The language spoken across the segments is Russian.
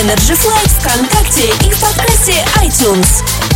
Energy Flight ВКонтакте и в подкасте iTunes.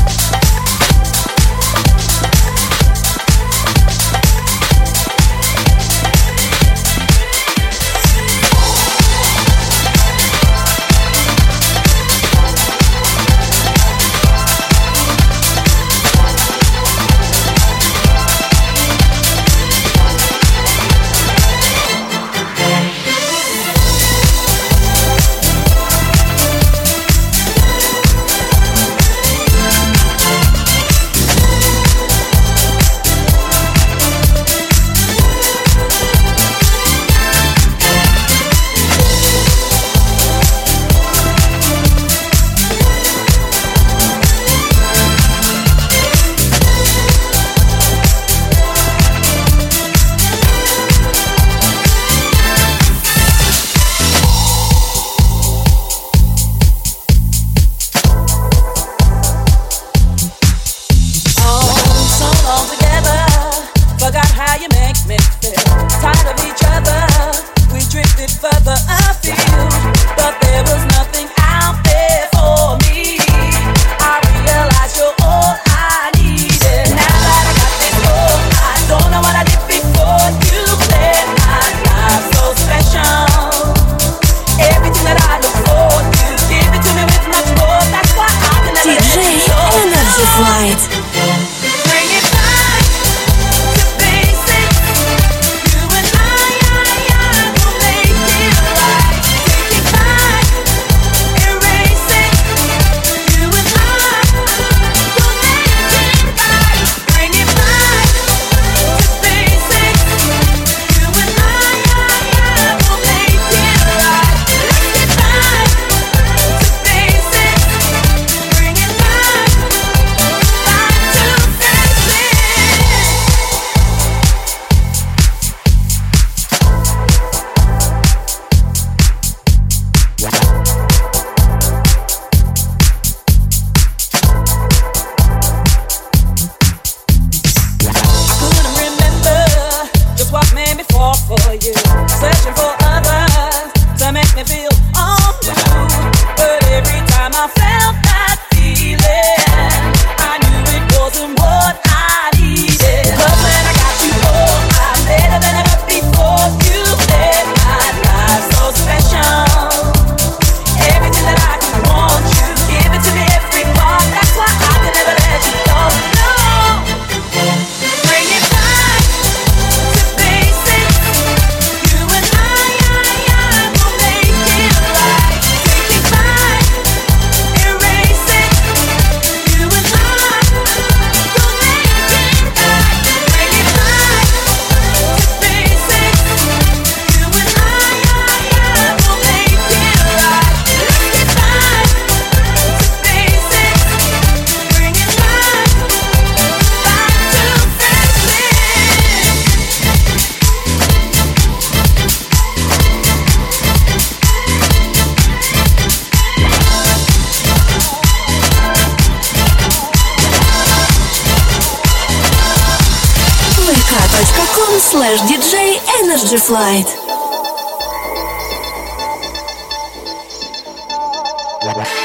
Yeah.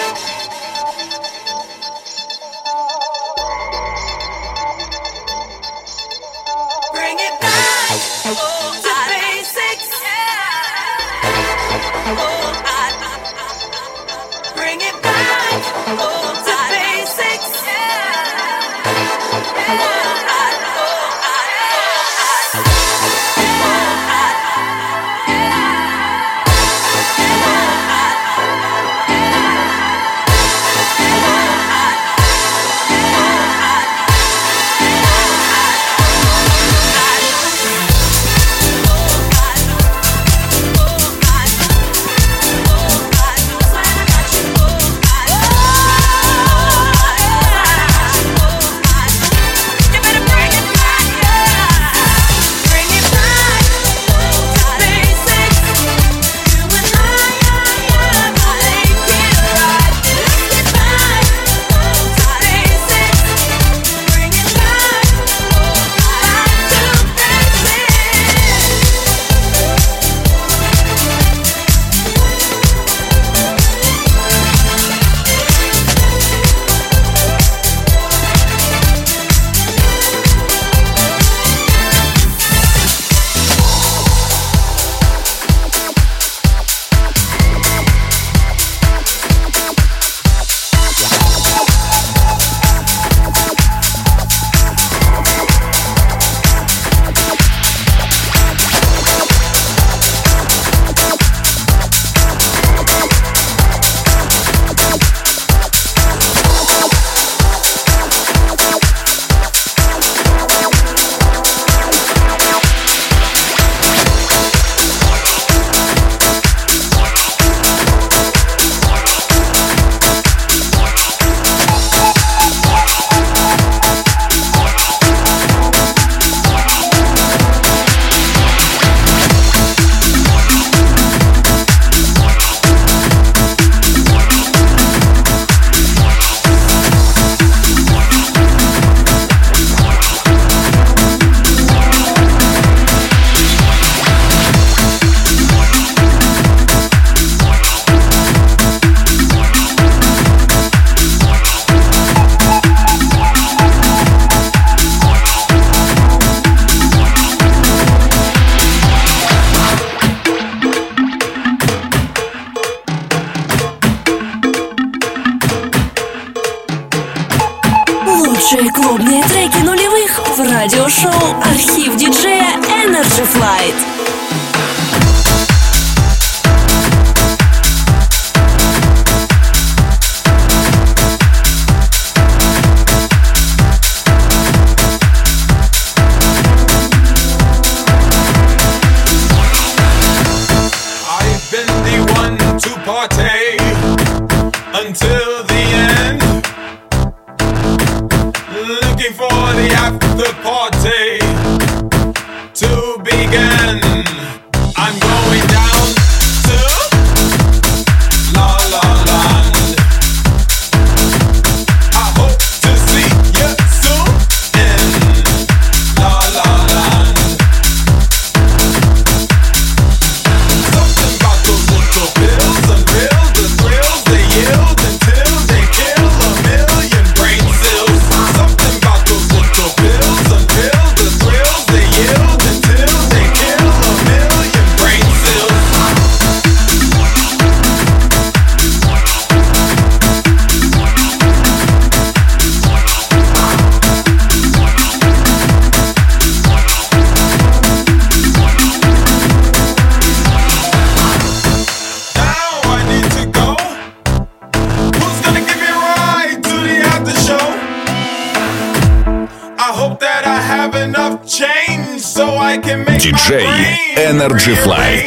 Energy Flight.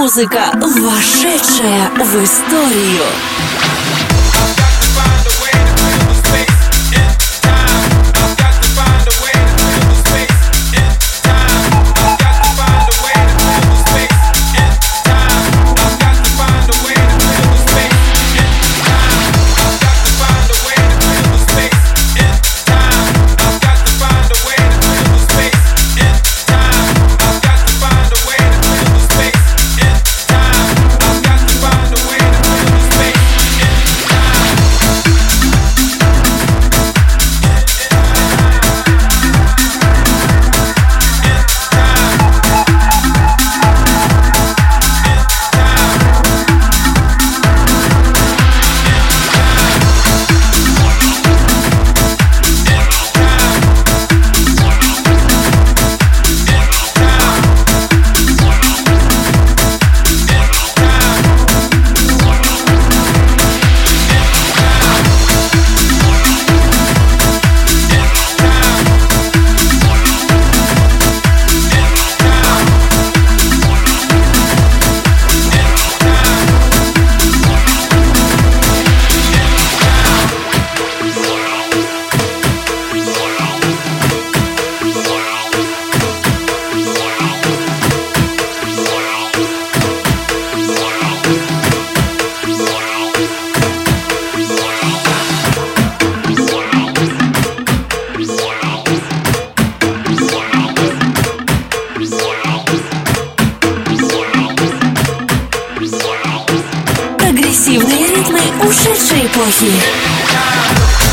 Музыка, вошедшая в историю. прогрессивные ритмы ушедшей эпохи.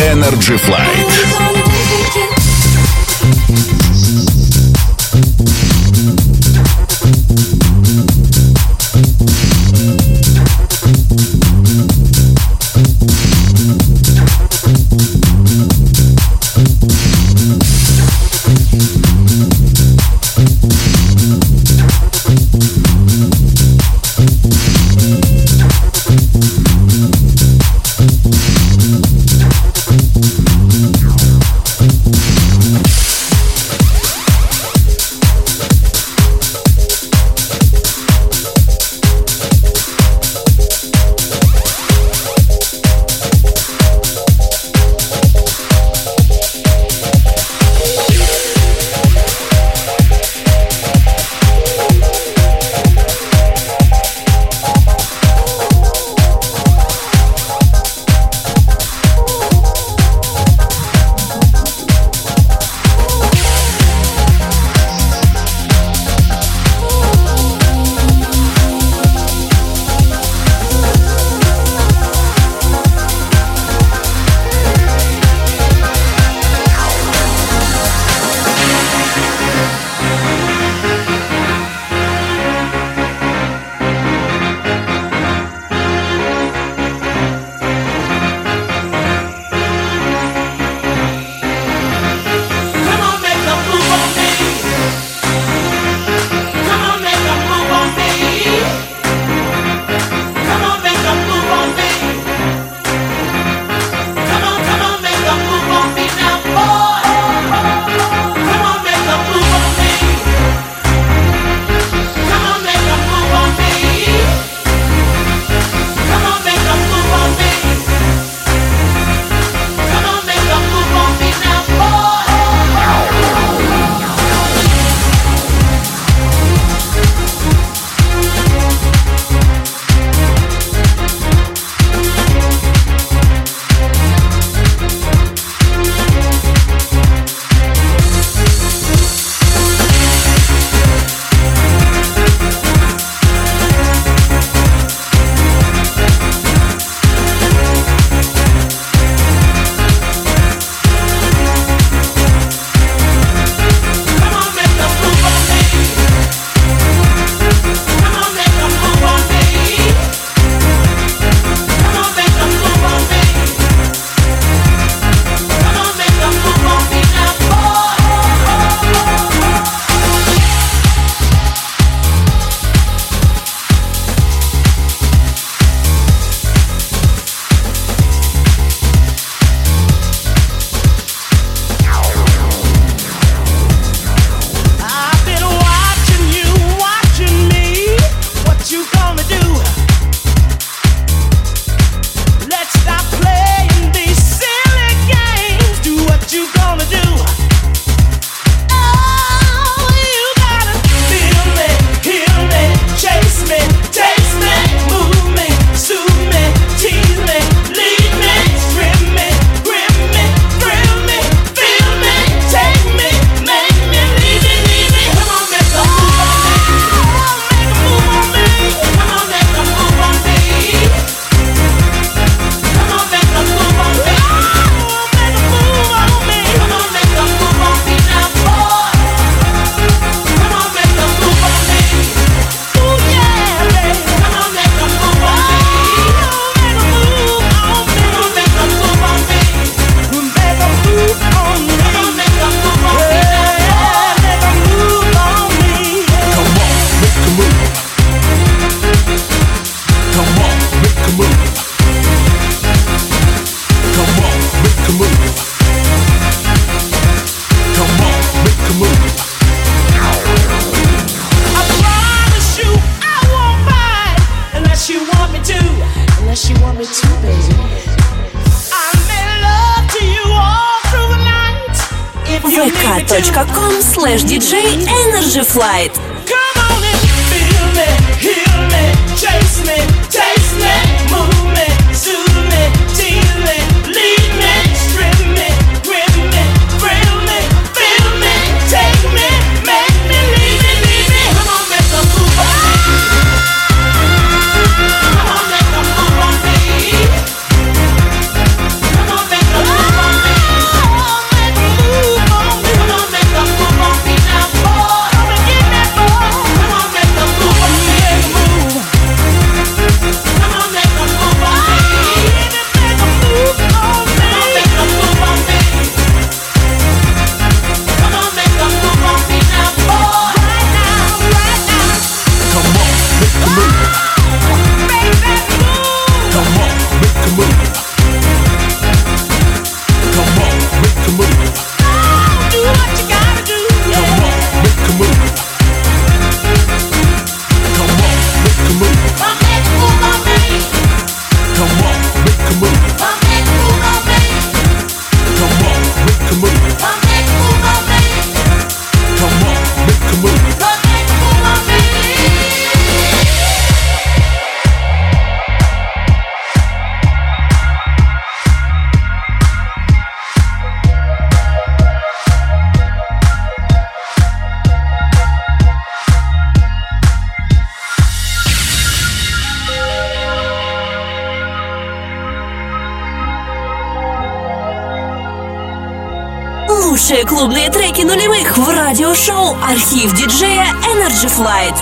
Energy Flight. Light.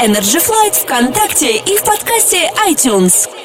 Energy Flight ВКонтакте и в подкасте iTunes.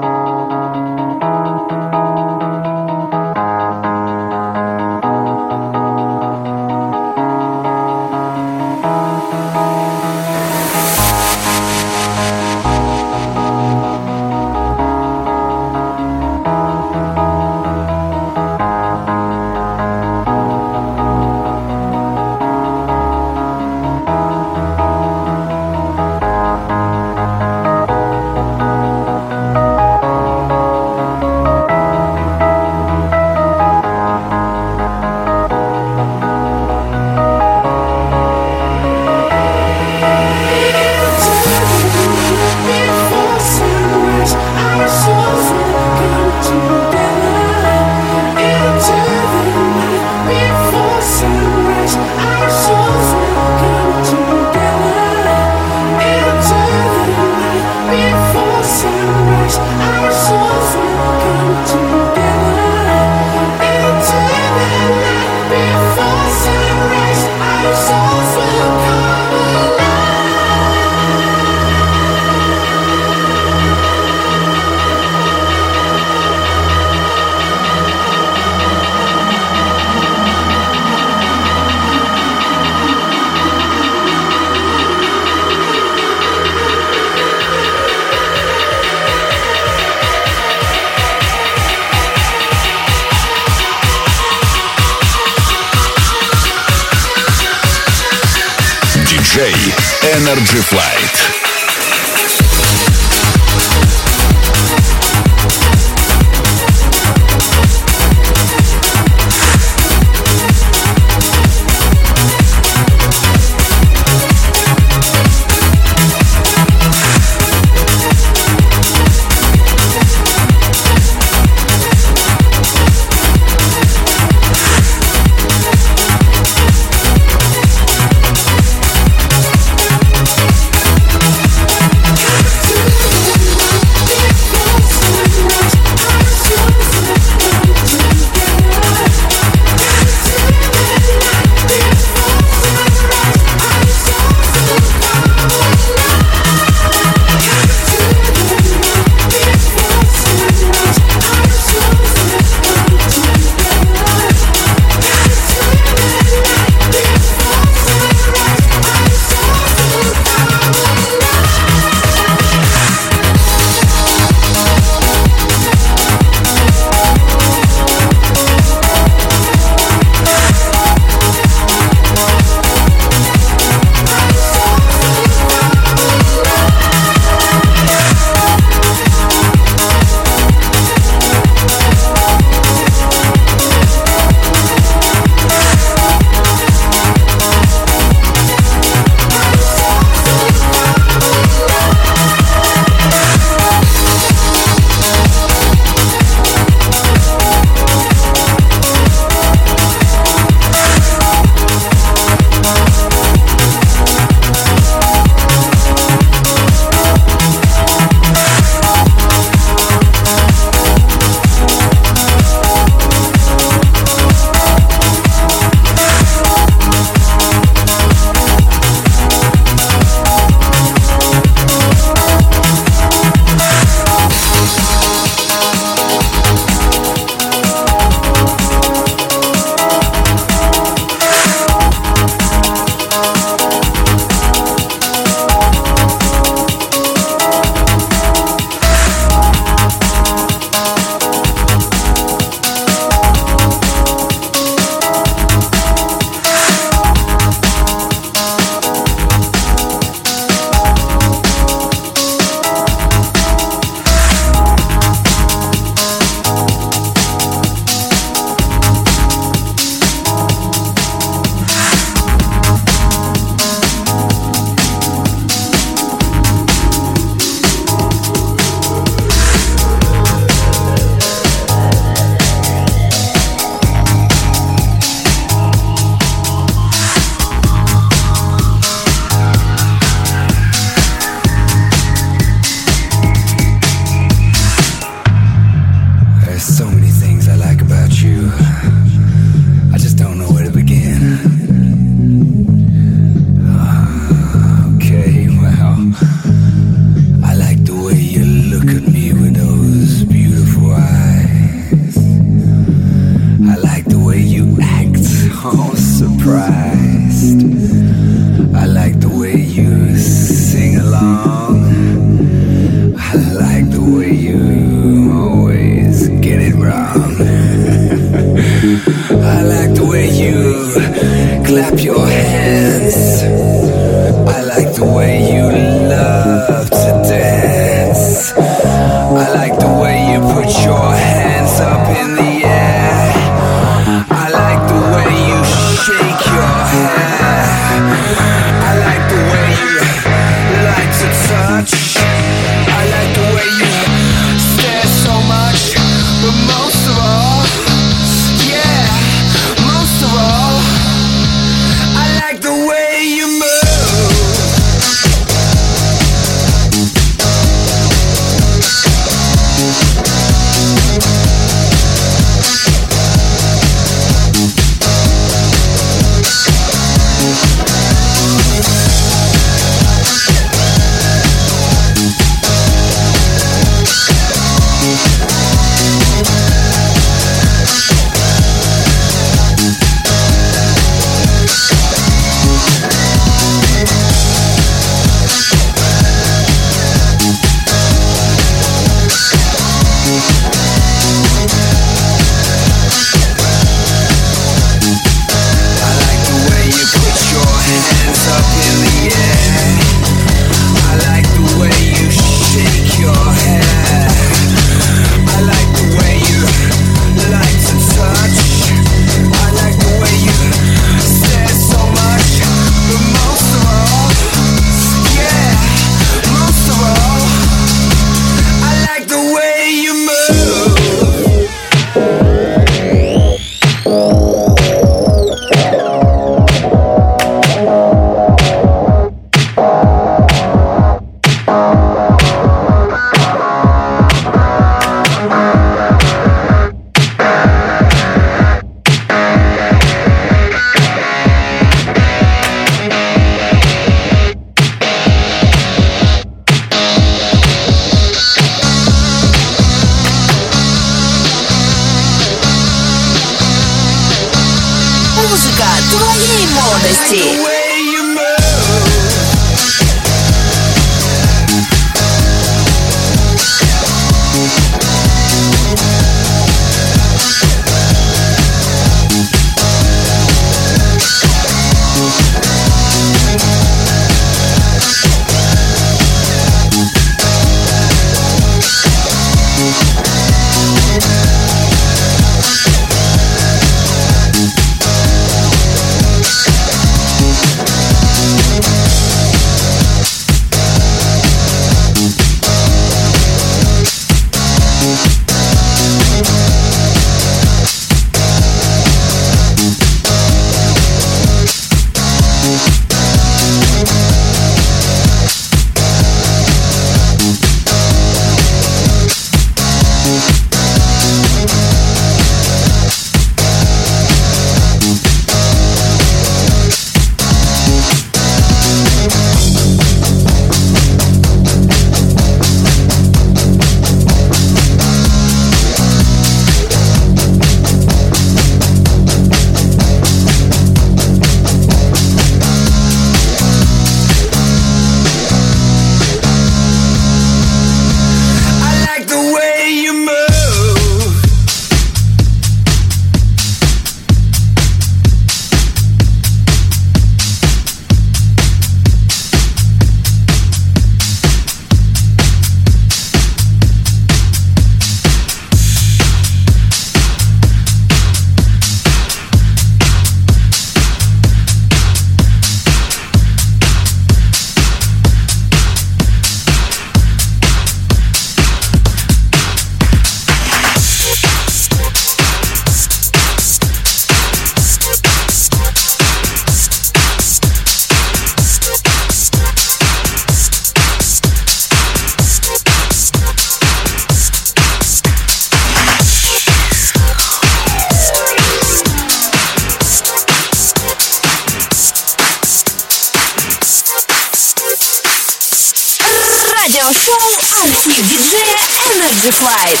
Радиошоу «Архив диджея Energy Flight».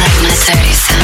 Like my dirty son.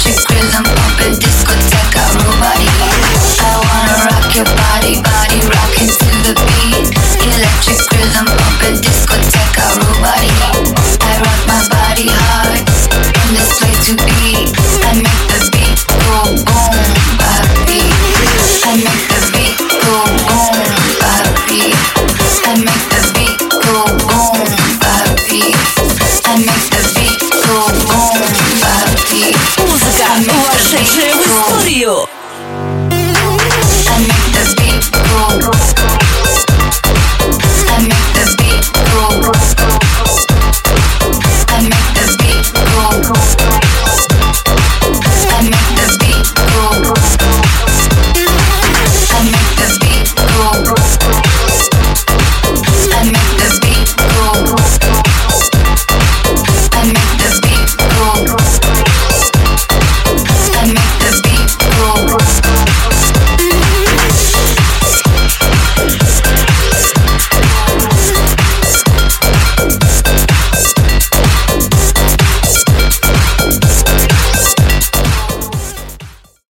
Just spills move body. I wanna rock your body, body rocking the beat.